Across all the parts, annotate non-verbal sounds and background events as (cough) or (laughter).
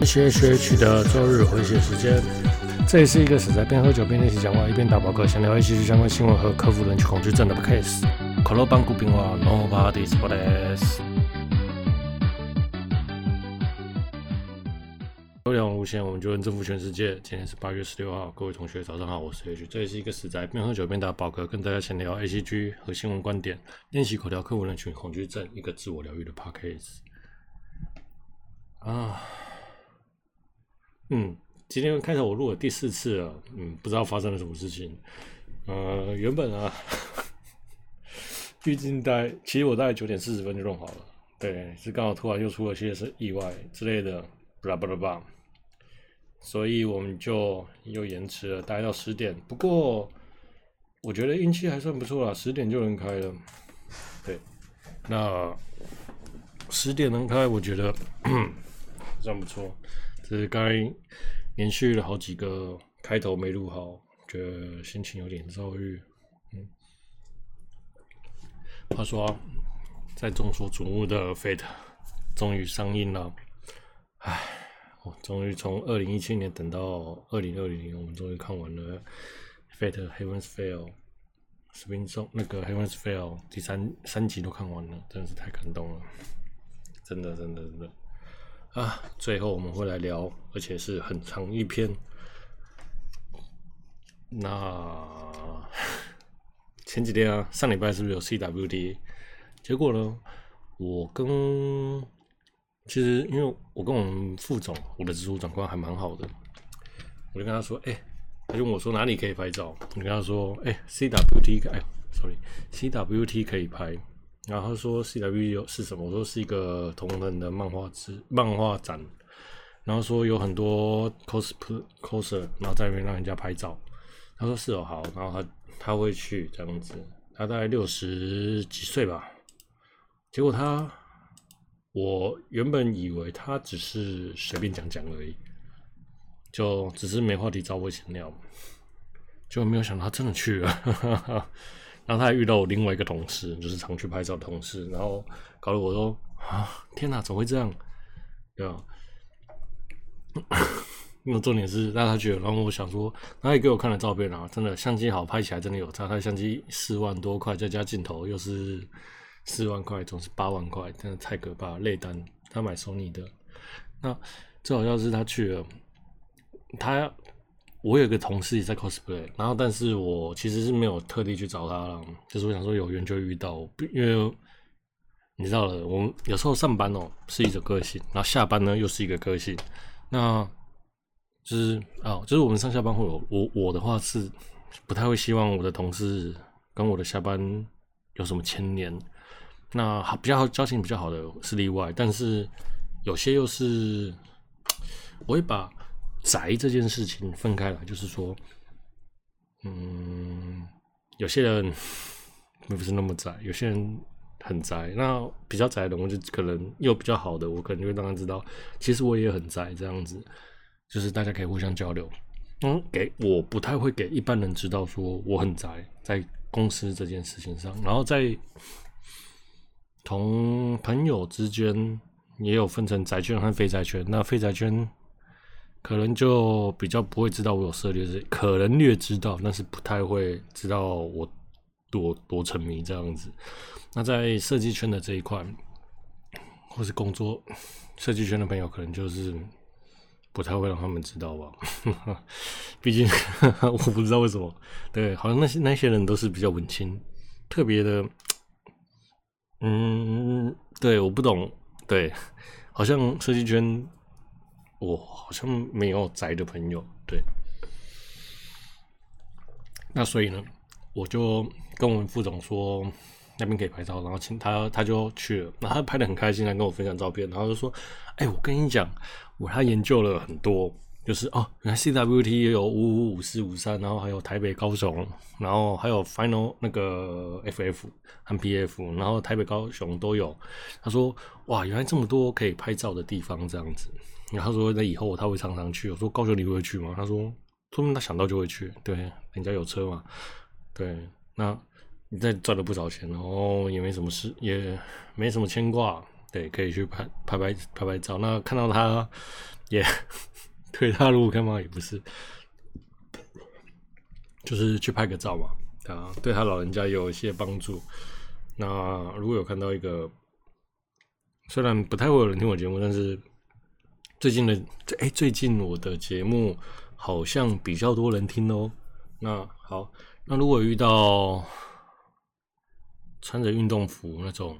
H H H 的周日回血时间，这也是一个死宅边喝酒边练习讲话，一边打饱嗝，想聊 H H 相关新闻和克服人群恐惧症的 case。可乐棒古冰话，Nobody's business。有两种路线，我们就能征服全世界。今天是八月十六号，各位同学早上好，我是 H。这也是一个死宅边喝酒边打饱嗝，跟大家闲聊 A C G 和新闻观点，练习口条克服人群恐惧症，一个自我疗愈的 podcast。啊。嗯，今天开头我录了第四次了，嗯，不知道发生了什么事情。呃，原本啊，(laughs) 预计待，其实我大概九点四十分就弄好了，对，是刚好突然又出了些是意外之类的，巴拉巴拉巴，所以我们就又延迟了，大概到十点。不过我觉得运气还算不错啦，十点就能开了。对，那十点能开，我觉得 (coughs) 算不错。是刚才连续了好几个开头没录好，觉得心情有点躁郁。嗯，话说，在众所瞩目的《Fate》终于上映了，唉，我终于从二零一七年等到二零二零年，我们终于看完了《Fate Heaven's Feel》Spring Zone 那个《Heaven's Fail》第三三集都看完了，真的是太感动了，真的，真的，真的。啊，最后我们会来聊，而且是很长一篇。那前几天啊，上礼拜是不是有 CWT？结果呢，我跟其实因为我跟我们副总，我的直属长官还蛮好的，我就跟他说，哎、他就问我说哪里可以拍照？我跟他说，哎、，CWT，哎，sorry，CWT 可以拍。然后说 CW 是什么？我说是一个同人的漫画之漫画展。然后说有很多 cosplay coser，然后在那边让人家拍照。他说是哦，好。然后他他会去这样子。他大概六十几岁吧。结果他，我原本以为他只是随便讲讲而已，就只是没话题找我闲聊。结果没有想到他真的去了。然后他还遇到我另外一个同事，就是常去拍照的同事，然后搞得我说啊，天哪，怎么会这样？对啊，(laughs) 那重点是让他去了，然后我想说，他也给我看了照片啊，真的相机好，拍起来真的有差。他的相机四万多块，再加镜头又是四万块，总是八万块，真的太可怕了，累单。他买索尼的，那最好笑是他去了，他。我有个同事也在 cosplay，然后但是我其实是没有特地去找他了，就是我想说有缘就遇到，因为你知道了，我们有时候上班哦是一种个性，然后下班呢又是一个个性，那就是啊、就是我们上下班会有我我的话是不太会希望我的同事跟我的下班有什么牵连，那好比较交情比较好的是例外，但是有些又是我会把。宅这件事情分开来，就是说，嗯，有些人不是那么宅，有些人很宅。那比较宅的，我就可能又比较好的，我可能就会让他知道，其实我也很宅。这样子，就是大家可以互相交流。嗯，给我不太会给一般人知道说我很宅，在公司这件事情上，然后在同朋友之间也有分成宅圈和非宅圈。那非宅圈。可能就比较不会知道我有涉猎，是可能略知道，但是不太会知道我多多沉迷这样子。那在设计圈的这一块，或是工作设计圈的朋友，可能就是不太会让他们知道吧。(laughs) 毕竟 (laughs) 我不知道为什么，对，好像那些那些人都是比较文青，特别的，嗯，对，我不懂，对，好像设计圈。我好像没有宅的朋友，对。那所以呢，我就跟我们副总说那边可以拍照，然后请他，他就去了。那他拍得很开心，来跟我分享照片，然后就说：“哎、我跟你讲，我他研究了很多，就是哦，原来 CWT 也有五五五四五三，然后还有台北高雄，然后还有 Final 那个 FF 和 PF，然后台北高雄都有。他说：哇，原来这么多可以拍照的地方，这样子。”然后他说：“那以后他会常常去。”我说：“高雄你会去吗？”他说：“说明他想到就会去。”对，人家有车嘛。对，那你再赚了不少钱，然后也没什么事，也没什么牵挂。对，可以去拍拍拍拍拍照。那看到他也 (laughs) 推他入坑嘛？也不是，就是去拍个照嘛。啊，对他老人家有一些帮助。那如果有看到一个，虽然不太会有人听我节目，但是最近的哎、最近我的节目好像比较多人听哦。那好，那如果遇到穿着运动服那种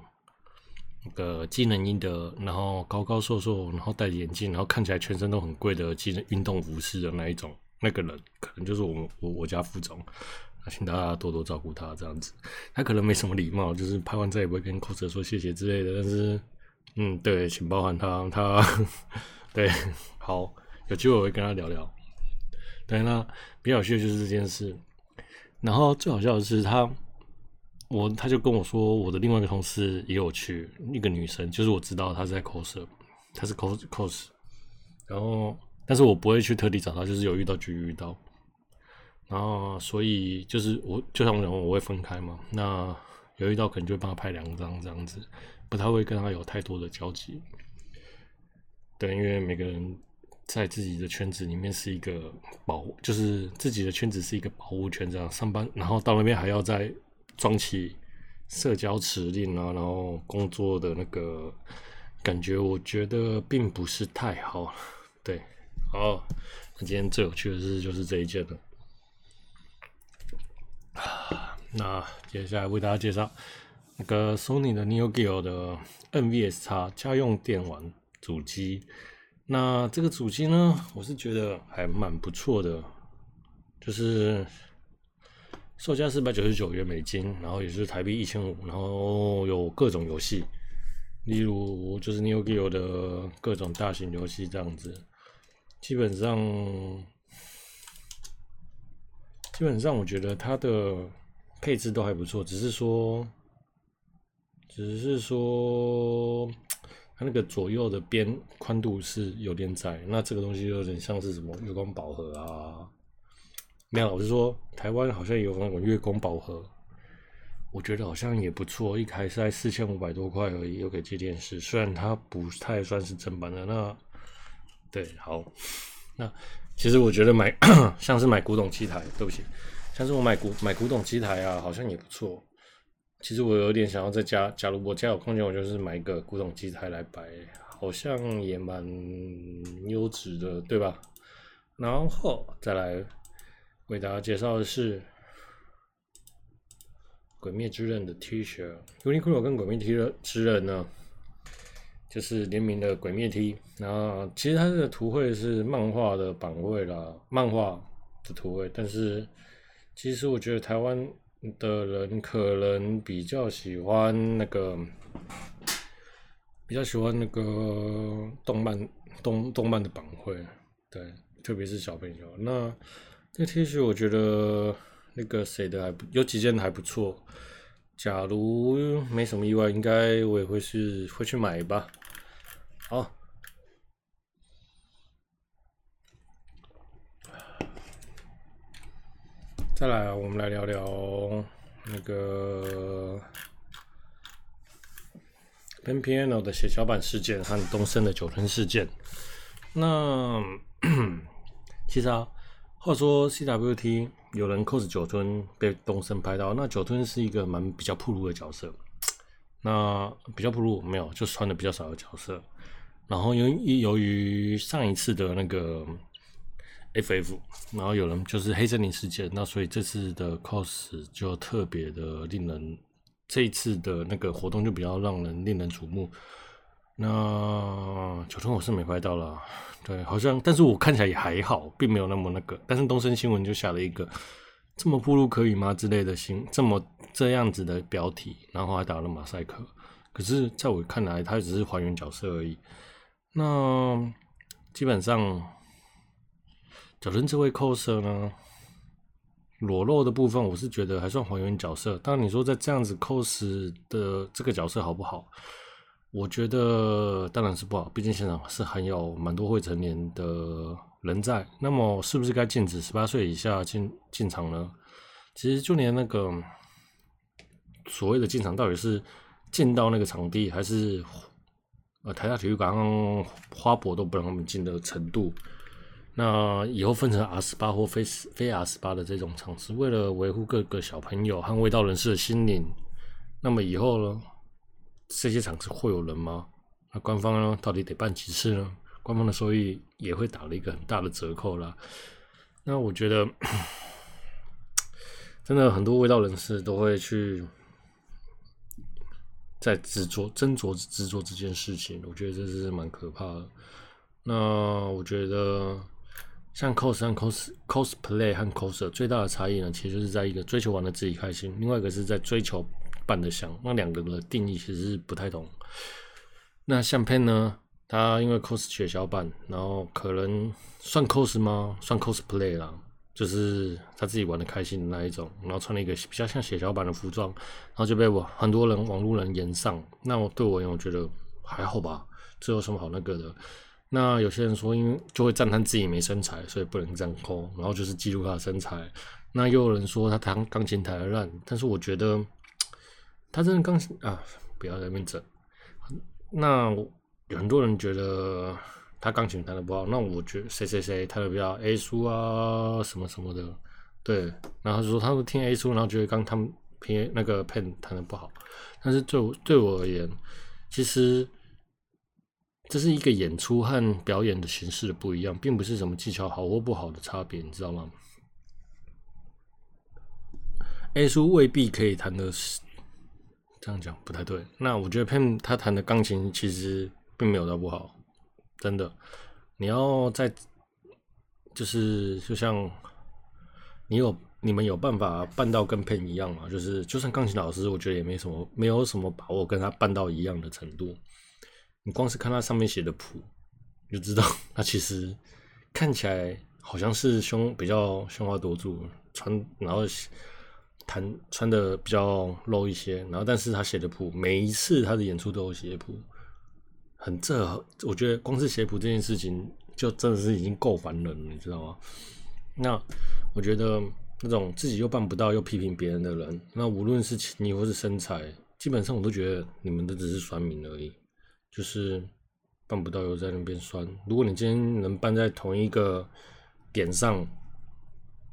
那个机能衣的，然后高高瘦瘦，然后戴眼镜，然后看起来全身都很贵的机能运动服饰的那一种，那个人可能就是我我我家副总，那请大家多多照顾他这样子。他可能没什么礼貌，就是拍完再也不会跟 coser 说谢谢之类的。但是，嗯，对，请包涵他，他对，好，有机会我会跟他聊聊。对，那比较有趣的就是这件事。然后最好笑的是他。我他就跟我说，我的另外一个同事也有去，一个女生，就是我知道她在 cos，她是 cos cos，然后但是我不会去特地找她，就是有遇到就遇到，然后所以就是我就像我讲，我会分开嘛，那有遇到可能就会帮他拍两张这样子，不太会跟他有太多的交集。对，因为每个人在自己的圈子里面是一个保护，就是自己的圈子是一个保护圈，这样上班，然后到那边还要再。装起社交辞令啊，然后工作的那个感觉，我觉得并不是太好。对，好，那今天最有趣的事就是这一件了。(sighs) 那接下来为大家介绍那个 Sony 的 Neo Geo 的 NVSX 家用电玩主机。那这个主机呢，我是觉得还蛮不错的，就是。售价四百九十九元美金，然后也是台币一千五，然后有各种游戏，例如就是 Neo Geo 的各种大型游戏这样子。基本上，基本上我觉得它的配置都还不错，只是说，只是说它那个左右的边宽度是有点窄，那这个东西有点像是什么月光宝盒啊。没有，我是说台湾好像有那种月光宝盒，我觉得好像也不错，一台是在四千五百多块而已，又可以接电视，虽然它不太算是正版的。那对，好，那其实我觉得买 (coughs) 像是买古董机台，对不起，像是我买古买古董机台啊，好像也不错。其实我有点想要在家，假如我家有空间，我就是买一个古董机台来摆，好像也蛮优质的，对吧？然后再来。为大家介绍的是《鬼灭之刃》的 T 恤，Uniqlo 跟《鬼灭之刃》呢，就是联名的鬼灭 T。然后其实它这个图绘是漫画的版绘啦，漫画的图绘。但是其实我觉得台湾的人可能比较喜欢那个，比较喜欢那个动漫动动漫的版绘，对，特别是小朋友那。那 T 恤我觉得那个谁的还不有几件还不错，假如没什么意外，应该我也会是会去买吧。好，再来我们来聊聊那个 Pen Piano 的血小板事件和东升的酒吞事件。那 (coughs) 其实啊。话说 CWT 有人 cos 酒吞被东升拍到，那酒吞是一个蛮比较暴露的角色，那比较暴露没有，就穿的比较少的角色。然后由于由于上一次的那个 FF，然后有人就是黑森林事件，那所以这次的 cos 就特别的令人，这一次的那个活动就比较让人令人瞩目。那酒吞我是没拍到了，对，好像，但是我看起来也还好，并没有那么那个。但是东森新闻就下了一个这么暴露可以吗之类的新，这么这样子的标题，然后还打了马赛克。可是在我看来，它只是还原角色而已。那基本上，酒吞这位 coser 呢，裸露的部分，我是觉得还算还原角色。但你说在这样子 cos 的这个角色好不好？我觉得当然是不好，毕竟现场是含有蛮多未成年的人在。那么是不是该禁止十八岁以下进进场呢？其实就连那个所谓的进场，到底是进到那个场地，还是呃台大体育馆花博都不让他们进的程度。那以后分成 R 十八或非非 R 十八的这种场次，为了维护各个小朋友和味道人士的心灵，那么以后呢，这些场次会有人吗？那官方呢，到底得办几次呢？官方的收益也会打了一个很大的折扣啦。那我觉得，真的很多味道人士都会去在执着、斟酌、执着这件事情，我觉得这是蛮可怕的。那我觉得。像 cos 和 cos cosplay 和 coser 最大的差异呢，其实就是在一个追求玩的自己开心，另外一个是在追求扮得像。那两个的定义其实是不太同。那相片呢，他因为 cos 血小板，然后可能算 cos 吗？算 cosplay 啦，就是他自己玩的开心的那一种，然后穿了一个比较像血小板的服装，然后就被我很多人网路人言上。那我对我而言，我觉得还好吧，这有什么好那个的？那有些人说，因为就会赞叹自己没身材，所以不能这样抠，然后就是记录他的身材。那又有人说他弹钢琴弹得烂，但是我觉得他真的钢琴啊，不要在那边整。那有很多人觉得他钢琴弹得不好，那我觉得谁谁谁弹得比较 A 书啊，什么什么的，对。然后就说他们听 A 书，然后觉得刚他们凭那个 pen 弹得不好，但是对我对我而言，其实。这是一个演出和表演的形式的不一样，并不是什么技巧好或不好的差别，你知道吗？A 叔未必可以弹的，这样讲不太对。那我觉得 Pen 他弹的钢琴其实并没有到不好，真的。你要在，就是就像你有你们有办法办到跟 Pen 一样吗？就是就算钢琴老师，我觉得也没什么没有什么把握跟他办到一样的程度。你光是看它上面写的谱，你就知道它其实看起来好像是胸比较胸花多柱，穿然后弹穿的比较露一些，然后但是他写的谱，每一次他的演出都有写谱，很这，我觉得光是写谱这件事情就真的是已经够烦人了，你知道吗？那我觉得那种自己又办不到又批评别人的人，那无论是情谊或是身材，基本上我都觉得你们都只是酸民而已。就是办不到又在那边酸。如果你今天能办在同一个点上，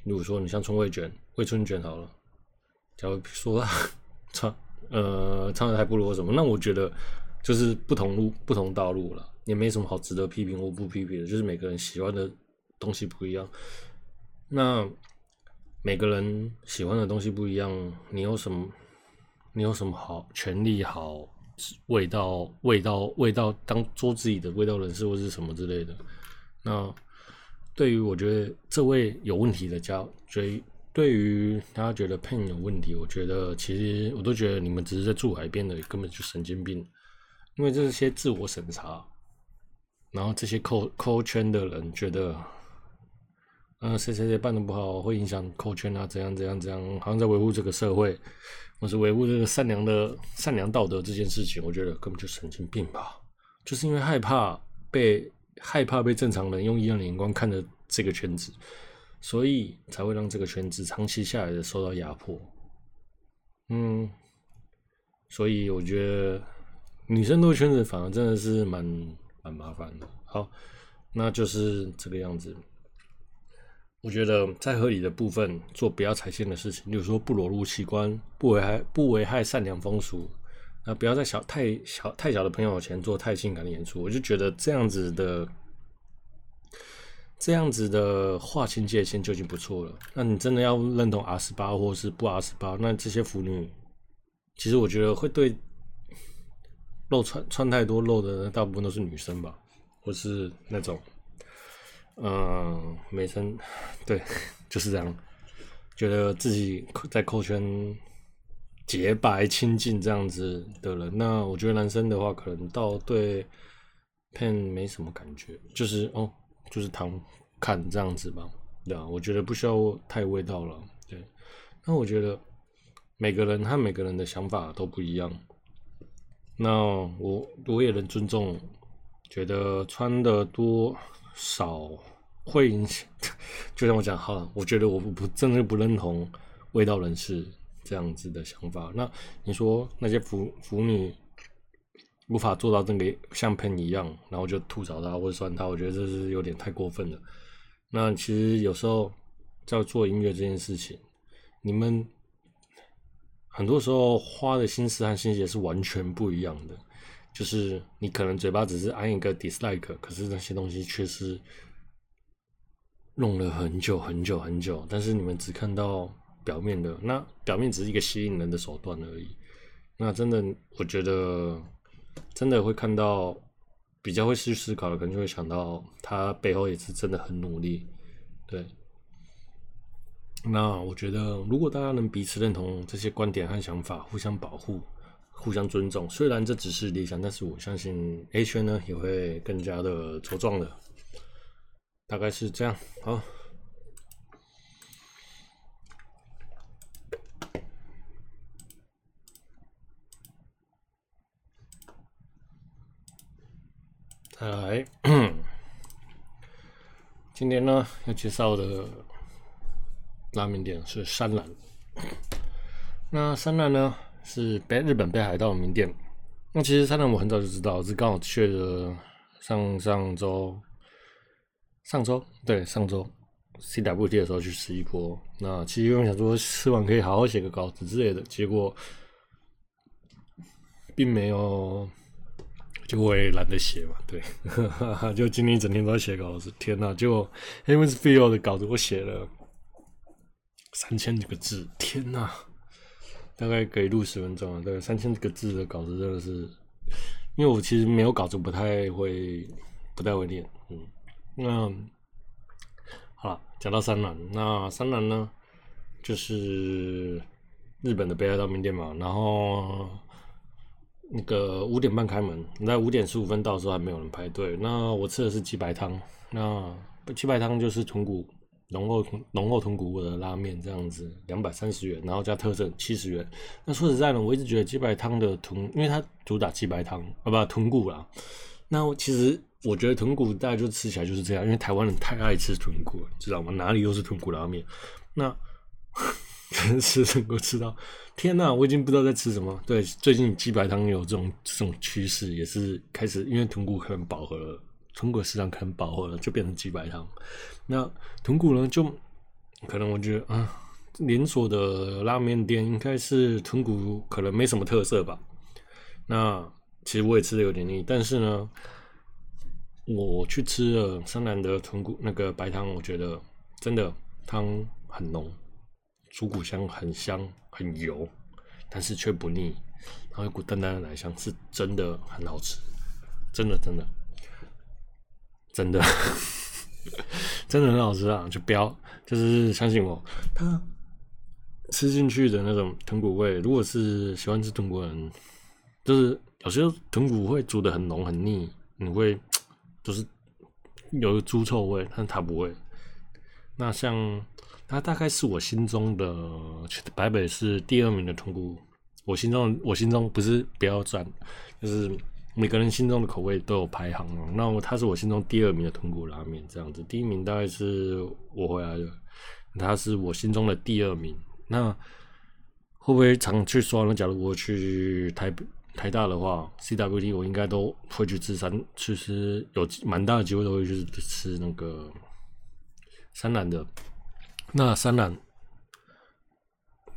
如果说你像春味卷、味春卷好了，假如说唱呃唱的还不如我什么，那我觉得就是不同路不同道路了，也没什么好值得批评或不批评的。就是每个人喜欢的东西不一样，那每个人喜欢的东西不一样，你有什么你有什么好权利好？味道，味道，味道，当做自己的味道人士或是什么之类的。那对于我觉得这位有问题的家，所以对于大家觉得 Pen 有问题，我觉得其实我都觉得你们只是在住海边的，根本就神经病。因为这些自我审查，然后这些扣扣圈的人觉得，嗯、呃，谁谁谁办得不好，会影响扣圈啊，怎样怎样怎样，好像在维护这个社会。我是维护这个善良的善良道德这件事情，我觉得根本就神经病吧。就是因为害怕被害怕被正常人用异样的眼光看着这个圈子，所以才会让这个圈子长期下来的受到压迫。嗯，所以我觉得女生多圈子反而真的是蛮蛮麻烦的。好，那就是这个样子。我觉得在合理的部分做不要踩线的事情，比如说不裸露器官，不危害不危害善良风俗，那不要在小太小太小的朋友前做太性感的演出。我就觉得这样子的这样子的划清界限就已经不错了。那你真的要认同 R 十八或是不 R 十八，那这些腐女，其实我觉得会对露穿穿太多露的大部分都是女生吧，或是那种。嗯，美声，对，就是这样，觉得自己在扣圈洁白清净这样子的人，那我觉得男生的话，可能倒对 Pen 没什么感觉，就是哦，就是糖看这样子吧，对啊，我觉得不需要太味道了，对。那我觉得每个人和每个人的想法都不一样，那我我也能尊重，觉得穿的多。少会影响，(laughs) 就像我讲，哈，我觉得我不真的不认同味道人士这样子的想法。那你说那些腐腐女无法做到这个像喷一样，然后就吐槽他或者酸他，我觉得这是有点太过分了。那其实有时候在做音乐这件事情，你们很多时候花的心思和心血是完全不一样的。就是你可能嘴巴只是按一个 dislike，可是那些东西却是弄了很久很久很久，但是你们只看到表面的，那表面只是一个吸引人的手段而已。那真的，我觉得真的会看到比较会去思考的，可能就会想到他背后也是真的很努力。对，那我觉得如果大家能彼此认同这些观点和想法，互相保护。互相尊重，虽然这只是理想，但是我相信 A 圈呢也会更加的茁壮的，大概是这样。好，再来，今天呢要介绍的拉面店是山岚。那山岚呢？是北日本北海道名店。那其实山岚我很早就知道，是刚好去了上上周，上周对上周 CWT 的时候去吃一波。那其实我想说吃完可以好好写个稿子之类的，结果并没有，就我也懒得写嘛。对，(laughs) 就今天一整天都在写稿子。天呐，结果 Hemisphere 的稿子我写了三千几个字，天呐！大概可以录十分钟啊，大概三千个字的稿子真的是，因为我其实没有稿子，不太会，不太会念。嗯，那好了，讲到山岚，那山岚呢，就是日本的北海道名店嘛。然后那个五点半开门，你在五点十五分到的时候还没有人排队。那我吃的是鸡白汤，那鸡白汤就是豚骨。浓厚浓厚豚骨的拉面这样子，两百三十元，然后加特赠七十元。那说实在的，我一直觉得鸡白汤的豚，因为它主打鸡白汤啊，不豚骨啦。那其实我觉得豚骨大概就吃起来就是这样，因为台湾人太爱吃豚骨了，知道吗？哪里都是豚骨拉面。那 (laughs) 吃豚骨吃到天哪，我已经不知道在吃什么。对，最近鸡白汤有这种这种趋势，也是开始，因为豚骨可能饱和了。豚骨市场可能饱和了，就变成鸡白汤。那豚骨呢？就可能我觉得啊，连锁的拉面店应该是豚骨可能没什么特色吧。那其实我也吃的有点腻，但是呢，我去吃了山岚的豚骨那个白汤，我觉得真的汤很浓，猪骨香很香很油，但是却不腻，然后一股淡淡的奶香，是真的很好吃，真的真的。真的，(laughs) 真的很好吃啊！就不要，就是相信我，它吃进去的那种豚骨味，如果是喜欢吃豚骨的人，就是有些豚骨会煮得很浓很腻，你会就是有猪臭味，但它不会。那像它大概是我心中的台北市第二名的豚骨，我心中我心中不是不要赞，就是。每个人心中的口味都有排行哦，那他是我心中第二名的豚骨拉面，这样子，第一名大概是我回来的，他是我心中的第二名。那会不会常去刷呢？假如我去台台大的话，CWT 我应该都会去吃山，其实有蛮大的机会都会去吃那个三兰的。那三兰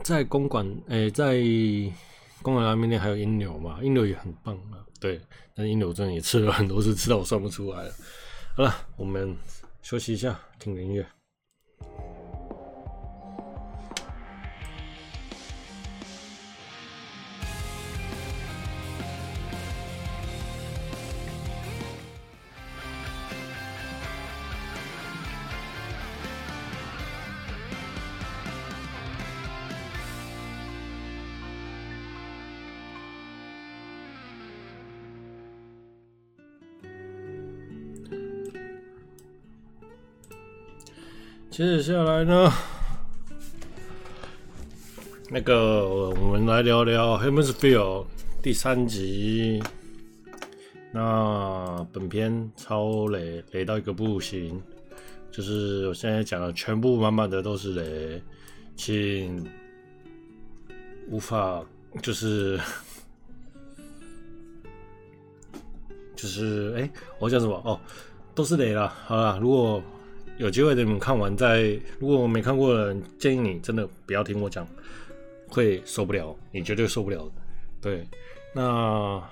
在公馆，诶、在。公馆拉面店还有鹰流嘛？鹰流也很棒啊，对。但是鹰流真的也吃了很多次，吃到我算不出来了。好了，我们休息一下，听个音乐。接下来呢，那个我们来聊聊《Hemisphere》第三集。那本片超雷，雷到一个不行，就是我现在讲的全部满满的都是雷，请无法就是就是哎、我讲什么哦，都是雷啦。好啦，如果有机会等你们看完再，如果我没看过的人，建议你真的不要听我讲，会受不了，你绝对受不了的。对，那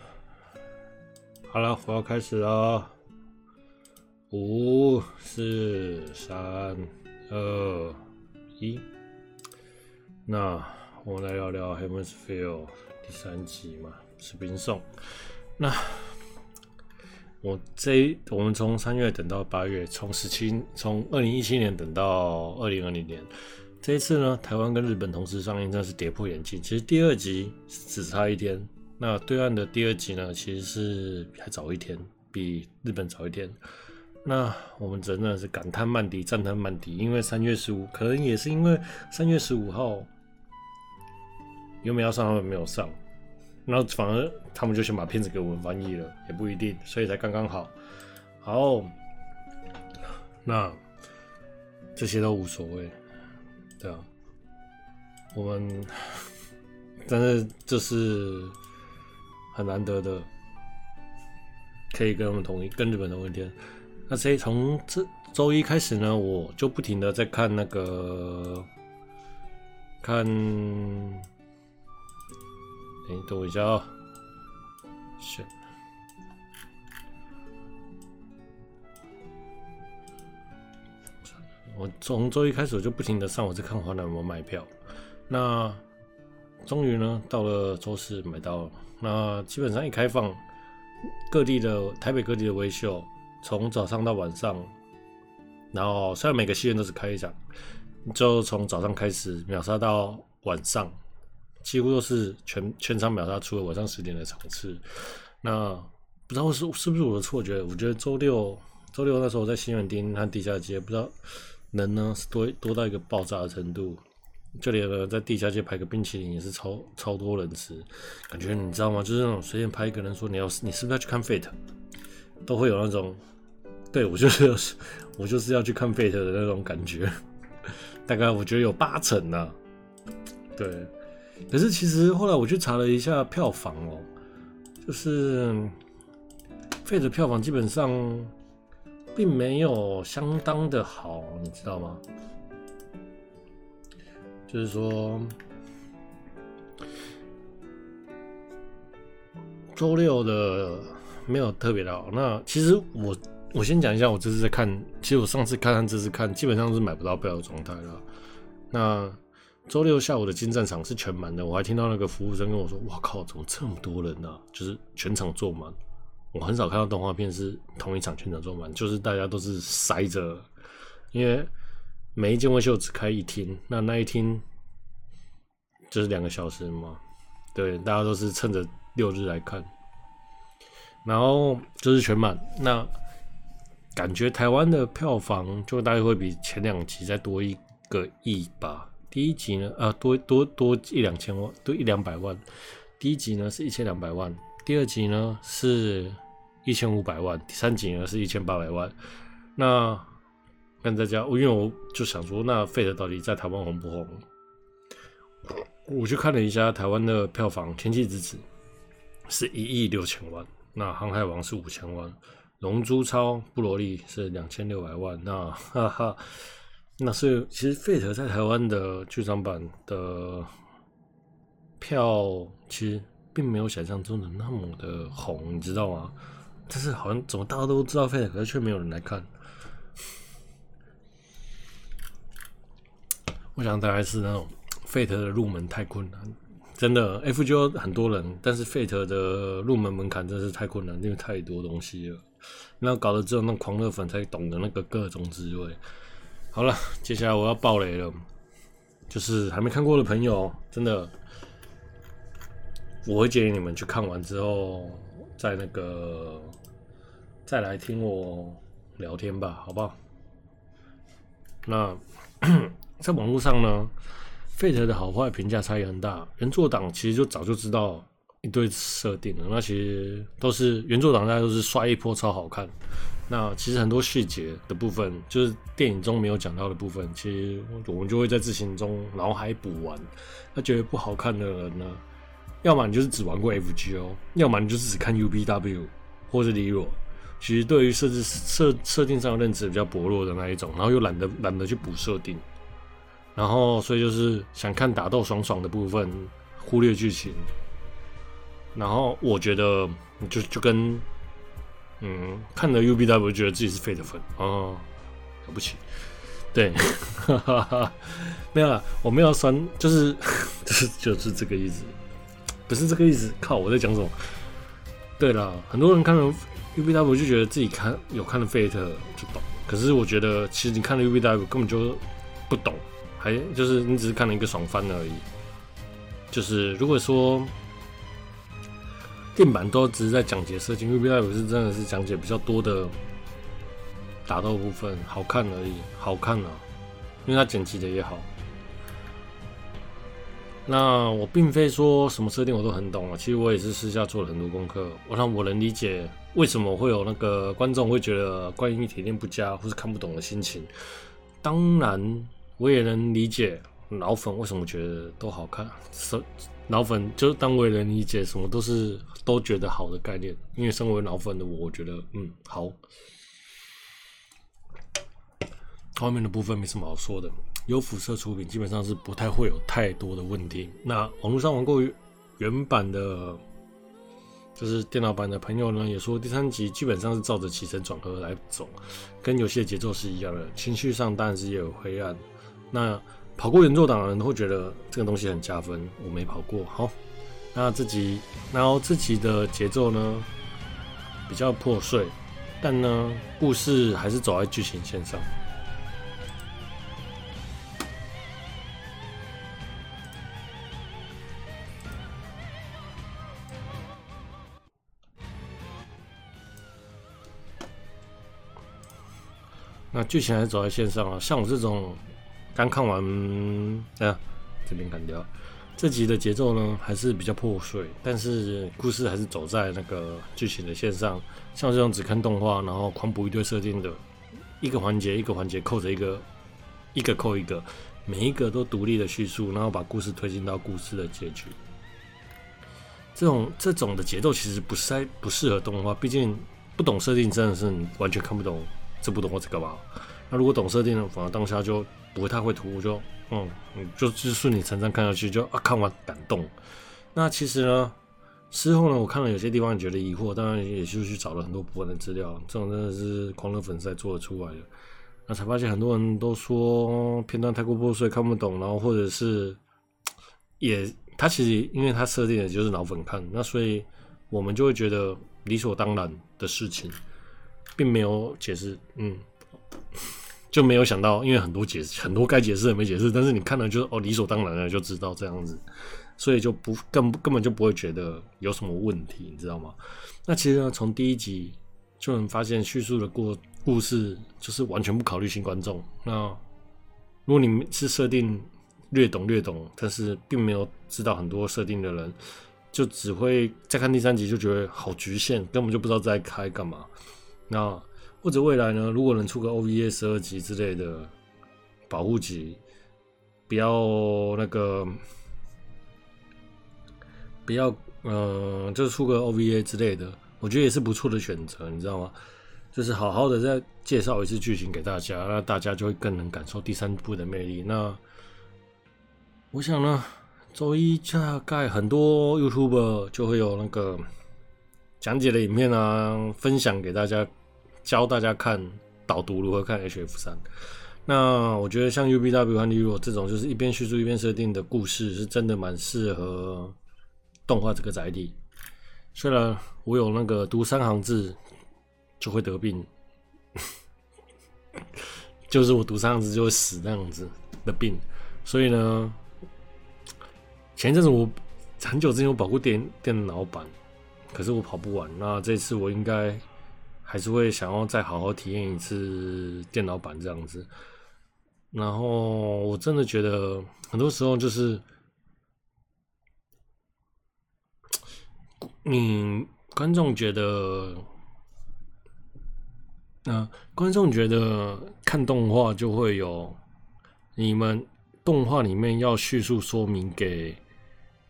好了，我要开始了，五、四、三、二、一，那我们来聊聊《Heaven's Feel》第三集嘛，《使兵送》。那我这我们从三月等到八月，从十七从二零一七年等到二零二零年。这一次呢，台湾跟日本同时上映，真的是跌破眼镜。其实第二集只差一天，那对岸的第二集呢，其实是还早一天，比日本早一天。那我们真的是感叹漫敌，赞叹漫敌，因为三月十五，可能也是因为三月十五号有没有上，他们没有上，那反而他们就先把片子给我们翻译了，也不一定，所以才刚刚好。好，那这些都无所谓。对啊，我们但是这是很难得的，可以跟他们同一跟日本同一天。那所以从这周一开始呢，我就不停的在看那个看，哎，等我一下啊，选。我从周一开始我就不停的上网在看华纳有没有卖票，那终于呢到了周四买到了，那基本上一开放，各地的台北各地的微秀，从早上到晚上，然后虽然每个戏院都是开一场，就从早上开始秒杀到晚上，几乎都是全全场秒杀，除了晚上十点的场次。那不知道是是不是我的错觉，我觉得周六周六那时候在西门町和地下街，不知道。人呢是多多到一个爆炸的程度，就连呢在地下街排个冰淇淋也是超超多人吃，感觉你知道吗？就是那种随便拍一个人说你要你是不是要去看 fit，都会有那种，对我就是我就是要去看 fit 的那种感觉，(laughs) 大概我觉得有八成呢、对，可是其实后来我去查了一下票房哦，就是 Fate 的票房基本上。并没有相当的好，你知道吗？就是说，周六的没有特别的好。那其实我我先讲一下，我这次在看，其实我上次看和这次看，基本上是买不到票的状态了。那周六下午的金战场是全满的，我还听到那个服务生跟我说：“哇靠，怎么这么多人呢、啊？”就是全场坐满。我很少看到动画片是同一场全场坐满，就是大家都是塞着，因为每一间微秀只开一厅，那那一厅就是两个小时嘛，对，大家都是趁着六日来看，然后就是全满。那感觉台湾的票房就大概会比前两集再多一个亿吧。第一集呢，啊，多多多一两千万，多一两百万。第一集呢是一千两百万。第二集呢是一千五百万，第三集呢是一千八百万。那跟大家，因为我就想说，那费德到底在台湾红不红？我去看了一下台湾的票房，《天气之子》是一亿六千万，那《航海王》是五千万，《龙珠超》布罗利是两千六百万。那哈哈，那所以其实 Fate 在台湾的剧场版的票其实。并没有想象中的那么的红，你知道吗？但是好像怎么大家都知道 Fate，可是却没有人来看。我想大概是那种 Fate 的入门太困难，真的 FGO 很多人，但是 Fate 的入门门槛真是太困难，因为太多东西了。然后搞得只有那狂热粉才懂得那个各种滋味。好了，接下来我要爆雷了，就是还没看过的朋友，真的。我会建议你们去看完之后，再那个再来听我聊天吧，好不好？那 (coughs) 在网络上呢，Fate 的好坏评价差异很大。原作党其实就早就知道一堆设定了，那其实都是原作党，大家都是刷一波超好看。那其实很多细节的部分，就是电影中没有讲到的部分，其实我们就会在自行中脑海补完。那觉得不好看的人呢？要么你就是只玩过 FGO，要么你就是只看 UBW，或是 Lero，其实对于设置设设定上的认知比较薄弱的那一种，然后又懒得懒得去补设定，然后所以就是想看打斗爽爽的部分，忽略剧情。然后我觉得就就跟嗯看了 UBW 觉得自己是 Fate 粉哦，了不起，对，哈哈哈，没有啦，我没有酸，就是就是就是这个意思，不是这个意思。靠，我在讲什么？对了，很多人看了 UBW 就觉得自己看有看了 Fate 就懂，可是我觉得其实你看了 UBW 根本就不懂，还就是你只是看了一个爽番而已。就是如果说。电板都只是在讲解设计，UBW 是真的是讲解比较多的打斗部分，好看而已，好看啊，因为它剪辑的也好。那我并非说什么设定我都很懂啊，其实我也是私下做了很多功课，我让我能理解为什么会有那个观众会觉得观影体验不佳或是看不懂的心情。当然，我也能理解老粉为什么觉得都好看。老粉就当我也能理解，什么都是都觉得好的概念，因为身为老粉的我，我觉得嗯好。后面的部分没什么好说的，有辐射出品基本上是不太会有太多的问题。那网络上玩过原版的，就是电脑版的朋友呢，也说第三集基本上是照着起承转合来走，跟游戏的节奏是一样的，情绪上当然是也有灰暗。那。跑过原作党的人会觉得这个东西很加分，我没跑过。好，那这集，然后这集的节奏呢比较破碎，但呢故事还是走在剧情线上。那剧情还是走在线上啊，像我这种。刚看完，啊，这边砍掉。这集的节奏呢，还是比较破碎，但是故事还是走在那个剧情的线上。像这种只看动画，然后狂补一堆设定的，一个环节一个环节扣着一个，一个扣一个，每一个都独立的叙述，然后把故事推进到故事的结局。这种这种的节奏其实不太不适合动画，毕竟不懂设定真的是你完全看不懂这部动画在干嘛。那如果懂设定呢，反而当下就。不太会涂，我就嗯，就就顺理成章看下去，就啊看完感动。那其实呢，事后呢，我看了有些地方也觉得疑惑，当然也就去找了很多部分的资料，这种真的是狂热粉丝才做得出来的。那才发现很多人都说片段太过破碎，看不懂，然后或者是也他其实因为他设定的就是老粉看，那所以我们就会觉得理所当然的事情，并没有解释，嗯。就没有想到，因为很多解释，很多该解释的没解释，但是你看了就哦理所当然的就知道这样子，所以就不根根本就不会觉得有什么问题，你知道吗？那其实呢，从第一集就能发现叙述的过故事就是完全不考虑新观众。那如果你是设定略懂略懂，但是并没有知道很多设定的人，就只会再看第三集就觉得好局限，根本就不知道在开干嘛。那。或者未来呢？如果能出个 OVA 十二集之类的保护集，不要那个，不要嗯、就出个 OVA 之类的，我觉得也是不错的选择，你知道吗？就是好好的再介绍一次剧情给大家，那大家就会更能感受第三部的魅力。那我想呢，周一大概很多 YouTube 就会有那个讲解的影片啊，分享给大家。教大家看导读如何看 HF3，那我觉得像 UBW 和 Lero 这种就是一边叙述一边设定的故事，是真的蛮适合动画这个载体。虽然我有那个读三行字就会得病，(laughs) 就是我读三行字就会死那样子的病，所以呢，前一阵子我很久之前我跑过电电脑版，可是我跑不完。那这次我应该。还是会想要再好好体验一次电脑版这样子，然后我真的觉得很多时候就是，你观众觉得，那观众觉得看动画就会有你们动画里面要叙述说明给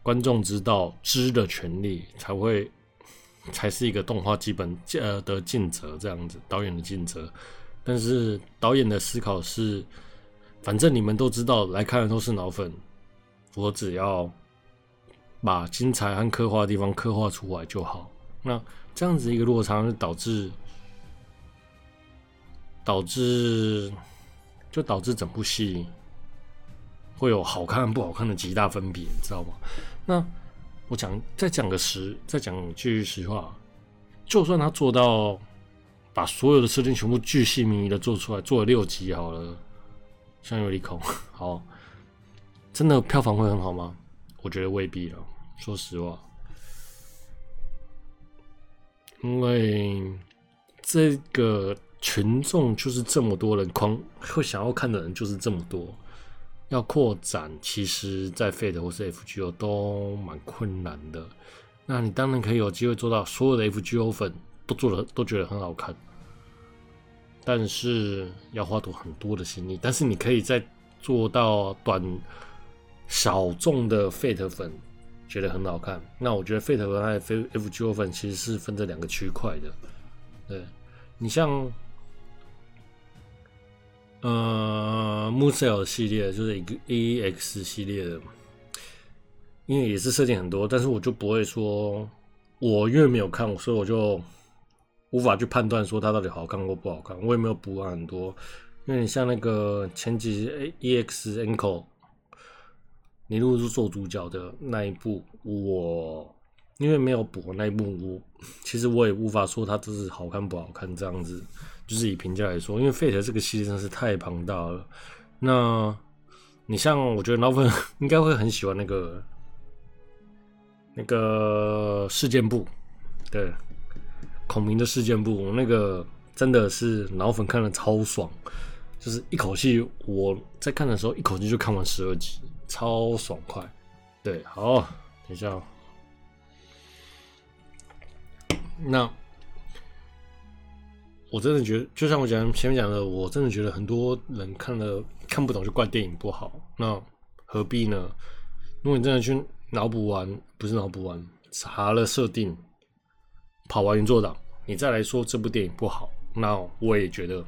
观众知道知的权利才会。才是一个动画基本呃的尽责这样子，导演的尽责。但是导演的思考是，反正你们都知道，来看的都是脑粉，我只要把精彩和刻画的地方刻画出来就好。那这样子一个落差，就导致导致就导致整部戏会有好看不好看的极大分别，你知道吗？那我讲再讲个实，再讲句实话，就算他做到。把所有的设定全部巨细靡遗的做出来，做了六集好了，像有利空。(laughs) 好，真的票房会很好吗？我觉得未必了。说实话，因为这个群众就是这么多人，狂会想要看的人就是这么多，要扩展，其实在 Fate 或是 FGO 都蛮困难的。那你当然可以有机会做到所有的 FGO 粉都做了，都觉得很好看。但是要花多很多的心力，但是你可以再做到短小众的 Fate 粉觉得很好看。那我觉得 Fate 粉和 FGO 粉其实是分这两个区块的。对，你像呃 Musou 系列就是 E X 系列的，因为也是设定很多，但是我就不会说，我因为没有看，所以我就。无法去判断说它到底好看或不好看，我也没有补很多，因为像那个前几 EX Enko，你如果是做主角的那一部，我因为没有补那一部，我其实我也无法说它这是好看不好看这样子，就是以评价来说，因为 Fate 这个系列真是太庞大了。那你像我觉得老粉 (laughs) 应该会很喜欢那个那个事件簿，对。孔明的事件簿，那个真的是脑粉看了超爽，就是一口气我在看的时候一口气就看完十二集，超爽快。对，好，等一下喔。那我真的觉得，就像我讲前面讲的，我真的觉得很多人看了看不懂就怪电影不好，那何必呢？如果你真的去脑补完，不是脑补完，查了设定。跑完原作党，你再来说这部电影不好，那我也觉得，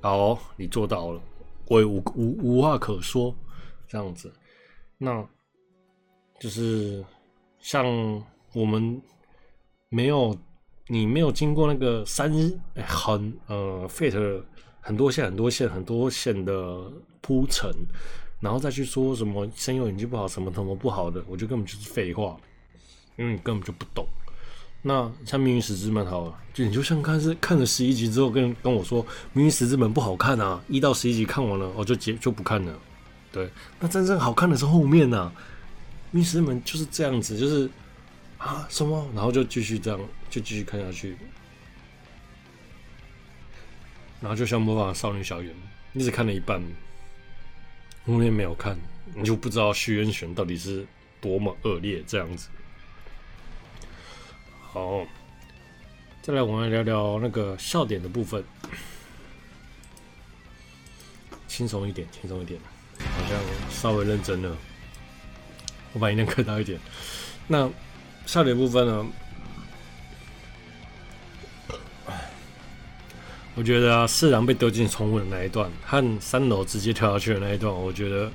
好，你做到了，我也无无无话可说，这样子，那就是像我们没有你没有经过那个三很呃 fit 很多线很多线很多线的铺陈，然后再去说什么声优演技不好，什么什么不好的，我觉得根本就是废话，因为你根本就不懂。那像《命运石之门》好了，就你就像看是看了十一集之后跟跟我说《命运石之门》不好看啊，一到十一集看完了，我就结就不看了。对，那真正好看的是后面呐，《命运石之门》就是这样子，就是啊什么，然后就继续这样就继续看下去，然后就像《魔法少女小圆》，一直看了一半，后面没有看，你就不知道虚渊玄到底是多么恶劣这样子。好，再来我们来聊聊那个笑点的部分，轻松一点，轻松一点，好像稍微认真了。我把音量 (laughs) 开大一点。那笑点部分呢？我觉得啊，四郎被丢进宠物的那一段，和三楼直接跳下去的那一段，我觉得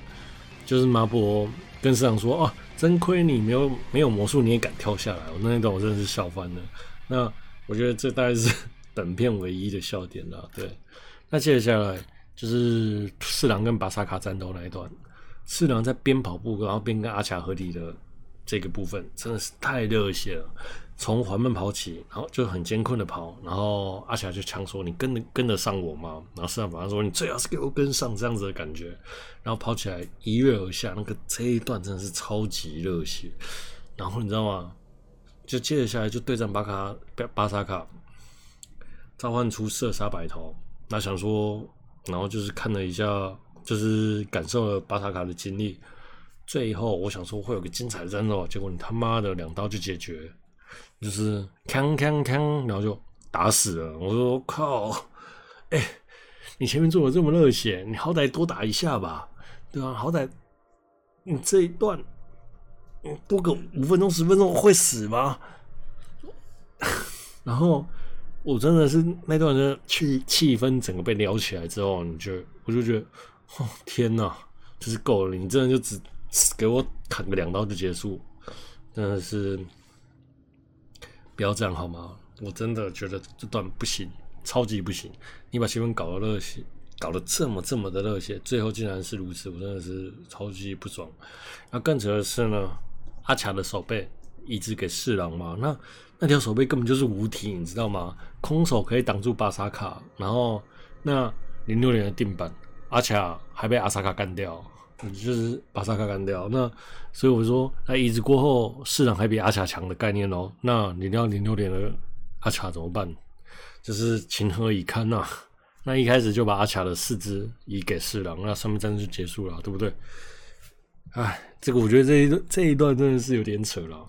就是麻婆跟四郎说啊。真亏你没有没有魔术，你也敢跳下来！我那一段我真的是笑翻了。那我觉得这大概是本片唯一的笑点了。对，那接下来就是四郎跟巴萨卡战斗那一段，四郎在边跑步然后边跟阿卡合体的这个部分，真的是太热血了。从缓慢跑起，然后就很艰困的跑，然后阿霞就呛说：“你跟得跟得上我吗？”然后四郎反而说：“你最好是给我跟上，这样子的感觉。”然后跑起来一跃而下，那个这一段真的是超级热血。然后你知道吗？就接着下来就对战巴卡巴萨卡，召唤出射杀白头。那想说，然后就是看了一下，就是感受了巴萨卡的经历。最后我想说会有个精彩的战斗，结果你他妈的两刀就解决。就是锵锵锵，然后就打死了。我说靠，哎、你前面做的这么热血，你好歹多打一下吧，对吧、啊？好歹你这一段，多个五分钟十分钟会死吗？(laughs) 然后我真的是那段的气气氛整个被撩起来之后，你就我就觉得，哦天哪，就是够了，你真的就只给我砍个两刀就结束，真的是不要这样好吗？我真的觉得这段不行，超级不行，你把气氛搞得热血。搞得这么这么的热血，最后竟然是如此，我真的是超级不爽。那更扯的是呢，阿卡的手背移植给四郎嘛，那那条手背根本就是无敌，你知道吗？空手可以挡住巴萨卡，然后那零六年的定版阿卡还被阿萨卡干掉，就是把萨卡干掉。那所以我说，那移植过后，四郎还比阿卡强的概念哦。那你要零六年的阿卡怎么办？就是情何以堪呐、(laughs) 那一开始就把阿卡的四肢移给四郎，那上面战争就结束了，对不对？哎，这个我觉得这一这一段真的是有点扯了。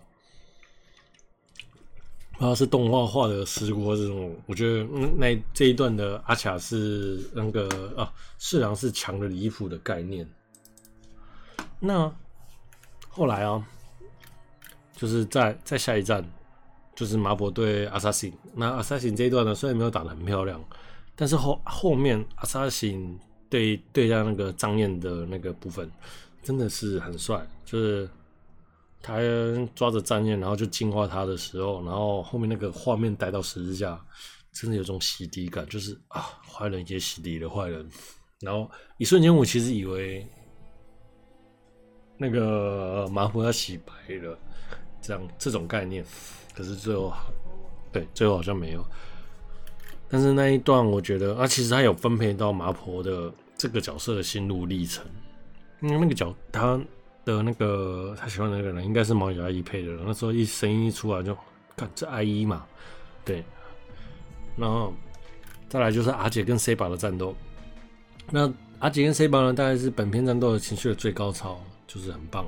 他是动画化的失误，这种我觉得那这一段的阿卡是那个啊，四郎是强的离谱的概念。那后来啊，就是在在下一站，就是麻婆对阿萨辛。那阿萨辛这一段呢，虽然没有打得很漂亮。但是后后面阿萨辛对对战那个张燕的那个部分，真的是很帅。就是他抓着张燕，然后就净化他的时候，然后后面那个画面带到十字架，真的有种洗涤感，就是啊，坏人也洗涤了坏人。然后一瞬间，我其实以为那个麻婆要洗白了，这样这种概念，可是最后对最后好像没有。但是那一段，我觉得啊，其实他有分配到麻婆的这个角色的心路历程，因为那个角他的那个他喜欢的那个人应该是毛小爱一配的人，那时候一声音一出来就，看这爱一嘛，对，然后再来就是阿杰跟 Saber 的战斗，那阿杰跟 Saber 呢，大概是本片战斗的情绪的最高潮，就是很棒，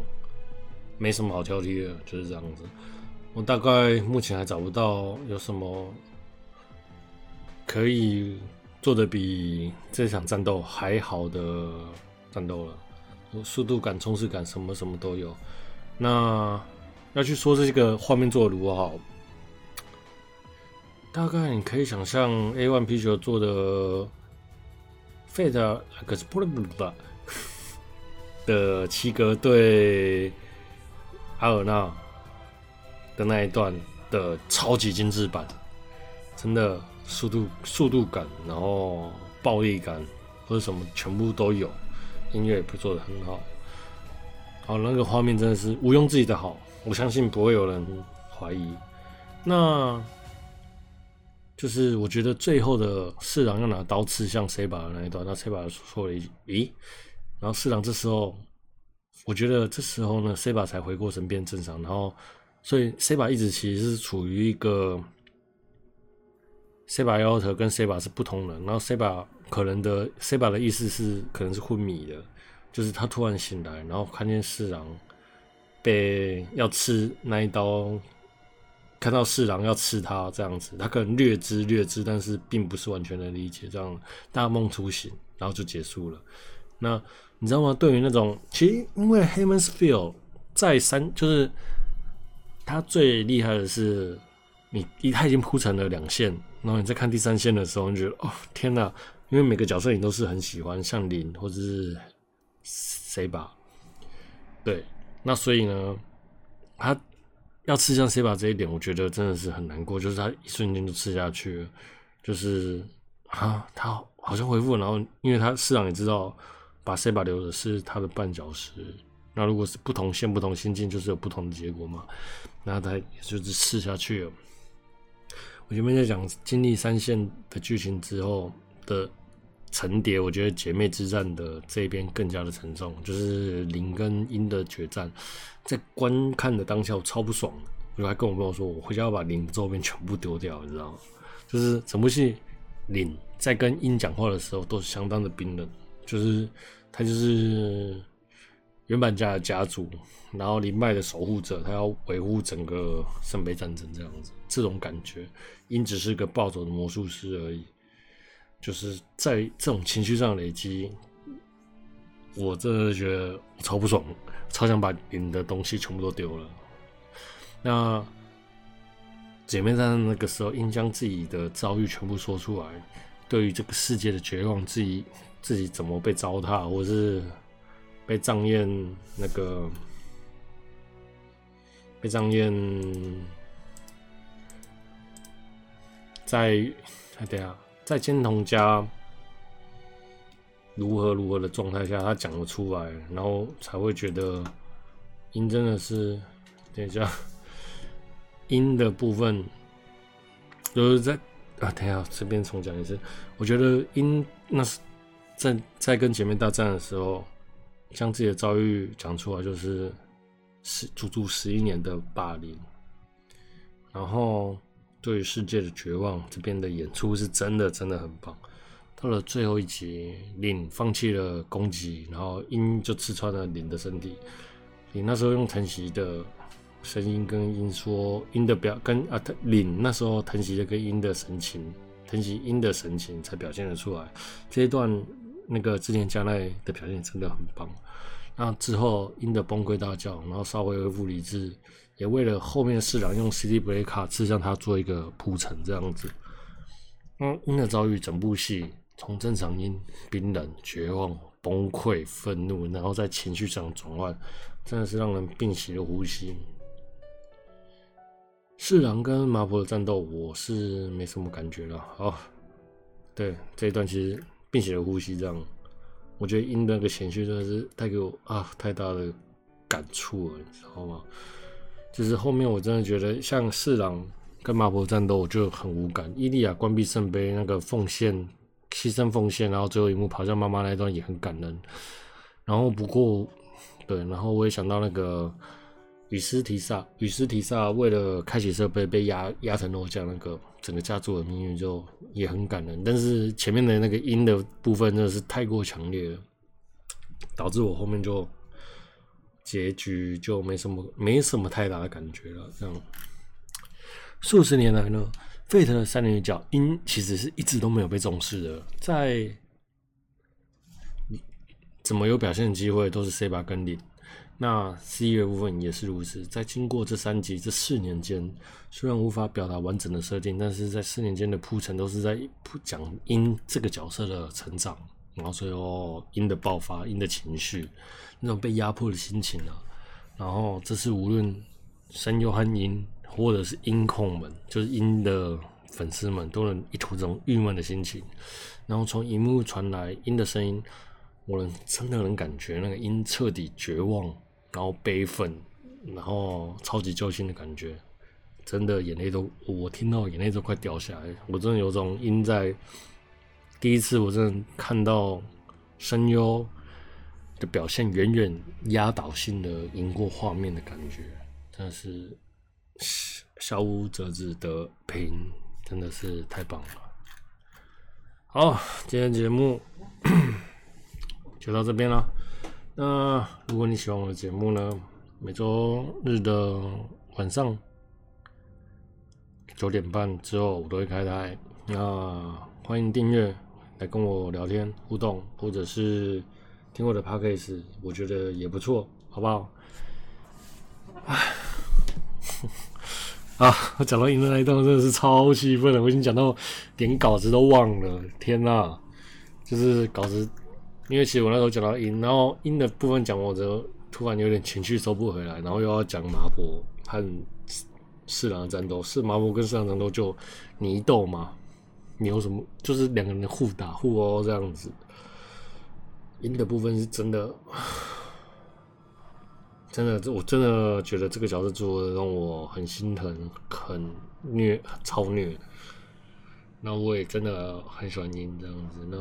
没什么好挑剔的，就是这样子。我大概目前还找不到有什么。可以做的比这场战斗还好的战斗了，速度感、冲刺感，什么什么都有。那要去说这个画面做的如何好，大概你可以想象 A1 啤酒做的 Fate 可是不不不的七哥对阿尔纳的那一段的超级精致版，真的。速度、速度感，然后暴力感或者什么，全部都有。音乐也不做得很好，好，那个画面真的是毋庸置疑的好，我相信不会有人怀疑。那就是我觉得最后的四郎要拿刀刺向 C 把的那一段，那 Saber 说了一句：“咦？”然后四郎这时候，我觉得这时候呢，Saber 才回过神变正常。然后，所以 Saber 一直其实是处于一个。Saber 摇头跟 Saber 是不同的，然后 Saber 可能的 Saber 的意思是可能是昏迷的，就是他突然醒来，然后看见四郎被要刺那一刀，看到四郎要刺他这样子，他可能略知略知，但是并不是完全的理解，这样大梦初醒，然后就结束了。那你知道吗？对于那种其实因为 Heaven's Feel 在三，就是他最厉害的是你一，他已经铺成了两线。然后你再看第三线的时候，你觉得哦天哪！因为每个角色你都是很喜欢，像林或者是谁吧？对，那所以呢，他要吃向谁吧这一点，我觉得真的是很难过，就是他一瞬间就吃下去了，就是啊，他好像回复，然后因为他市长也知道，把谁吧留的是他的绊脚石，那如果是不同线不同心境，就是有不同的结果嘛，那他也就是试下去了。我前面在讲经历三线的剧情之后的层叠，我觉得姐妹之战的这一边更加的沉重，就是林跟音的决战，在观看的当下我超不爽，我就还跟我朋友说，我回家要把林的周边全部丢掉，你知道吗？就是整部戏林在跟音讲话的时候都是相当的冰冷，就是他就是。原版家的家族，然后林脉的守护者，他要维护整个圣杯战争这样子，这种感觉，因只是个暴走的魔术师而已。就是在这种情绪上累积，我真的觉得超不爽，超想把林的东西全部都丢了。那姐妹在那个时候，因将自己的遭遇全部说出来，对于这个世界的绝望，自己自己怎么被糟蹋，或是被障艳那个被障艳在哎对啊，在坚童家如何如何的状态下，他讲了出来，然后才会觉得音真的是等一下。(laughs) 音的部分，就是在啊，等一下这边重讲一次。我觉得音那是在在跟姐妹大战的时候，将自己的遭遇讲出来，就是十足足十一年的霸凌，然后对于世界的绝望。这边的演出是真的真的很棒。到了最后一集，凛放弃了攻击，然后鹰就刺穿了凛的身体。你那时候用藤崎的。声音跟鹰说鹰的表跟啊，藤凛那时候藤崎的跟鹰的神情，藤崎音的神情才表现得出来。这一段那个织田加奈的表现真的很棒。那之后音的崩溃大叫，然后稍微恢复理智，也为了后面四郎用 CD breaker 刺向他做一个铺陈，这样子。嗯，音的遭遇整部戏从正常音冰冷、绝望、崩溃、愤怒，然后在情绪上转换，真的是让人屏息了呼吸。四郎跟麻婆的战斗，我是没什么感觉了。好，对这一段其实屏息了呼吸，这样我觉得因那个情绪真的是带给我啊太大的感触了，你知道吗？就是后面我真的觉得像四郎跟麻婆战斗，我就很无感。伊利亚关闭圣杯那个奉献、牺牲奉献，然后最后一幕跑向妈妈那段也很感人。然后不过对，然后我也想到那个。雨斯提萨，雨斯提萨为了开启设备被压压成肉酱，那个整个家族的命运就也很感人。但是前面的那个音的部分真的是太过强烈了，导致我后面就结局就没什么没什么太大的感觉了。这样数十年来呢沸腾的三连角因其实是一直都没有被重视的，在怎么有表现的机会都是 Seba 跟凛。那 C 的部分也是如此，在经过这三集这四年间，虽然无法表达完整的设定，但是在四年间的铺陈都是在讲因这个角色的成长，然后最后因的爆发，因的情绪，那种被压迫的心情啊，然后这是无论声优和音，或者是音控们，就是音的粉丝们，都能一吐这种郁闷的心情，然后从荧幕传来音的声音，我能真的能感觉那个因彻底绝望。然后悲愤，然后超级揪心的感觉，真的眼泪都，我听到眼泪都快掉下来。我真的有种因在第一次，我真的看到声优的表现远远压倒性的赢过画面的感觉，真的是小武哲子的配音真的是太棒了。好，今天节目就到这边了。那如果你喜欢我的节目呢，每周日的晚上九点半之后我都会开台，那欢迎订阅来跟我聊天互动，或者是听我的 podcast，我觉得也不错，好不好？唉，(laughs) 啊，我讲到赢的那一段真的是超气愤的，我已经讲到连稿子都忘了，天呐，就是稿子。因为其实我那时候讲到阴，然后阴的部分讲完之后，突然有点情绪收不回来，然后又要讲麻婆和四郎的战斗，是麻婆跟四郎战斗就泥斗嘛？你有什么？就是两个人互打互殴这样子。阴的部分是真的，真的，我真的觉得这个角色做的让我很心疼，很虐，超虐。那我也真的很喜欢阴这样子，那。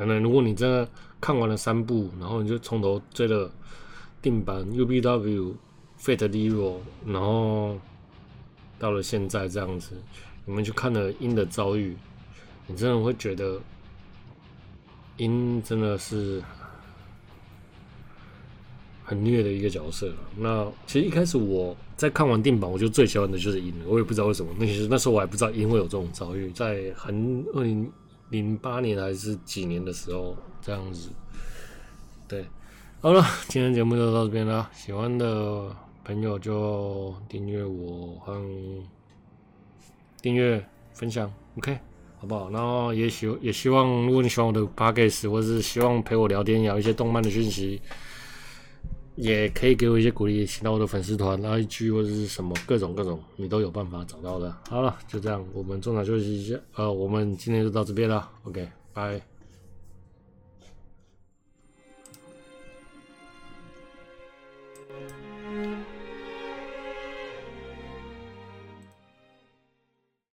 可能如果你真的看完了三部，然后你就从头追了定版 UBW Fate Zero，然后到了现在这样子，你们去看了鹰的遭遇，你真的会觉得鹰真的是很虐的一个角色。那其实一开始我在看完定版，我就最喜欢的就是因，我也不知道为什么。那其实那时候我还不知道鹰会有这种遭遇，在很二零。零八年还是几年的时候这样子，对，好了，今天节目就到这边了。喜欢的朋友就订阅我和订阅分享，OK，好不好？然后也希也希望，如果你喜欢我的 Podcast，或是希望陪我聊天，聊一些动漫的讯息，也可以给我一些鼓励，请到我的粉丝团、IG 或者是什么各种各种，你都有办法找到的。好了，就这样，我们中场休息一下，呃，我们今天就到这边了，OK，拜。